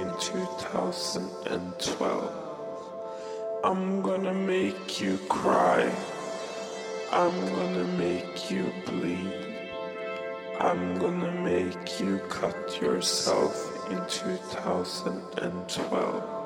in 2012. I'm gonna make you cry. I'm gonna make you bleed. I'm gonna make you cut yourself in 2012.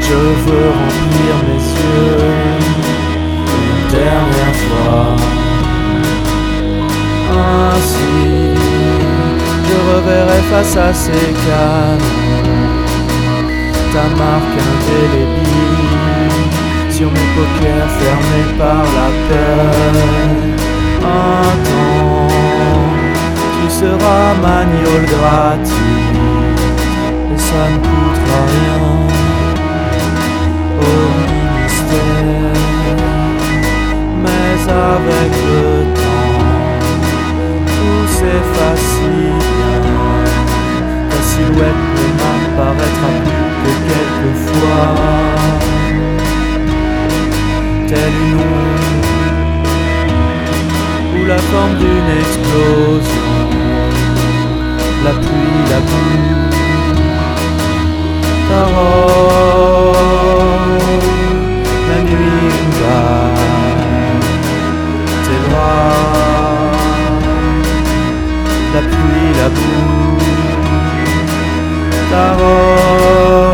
Je veux remplir mes yeux une dernière fois. Ainsi, je reverrai face à ces canons ta marque indélébile sur mes paupières fermées par la peur. Un temps, tu seras maniole gratuit ça ne coûtera rien au ministère. Mais avec le temps, tout s'efface bien. Ta silhouette ne m'apparaîtra plus que quelquefois. Telle une onde ou la forme d'une explosion. La pluie, la boue, ta robe, la nuit tes bras, la pluie, la boue, ta robe,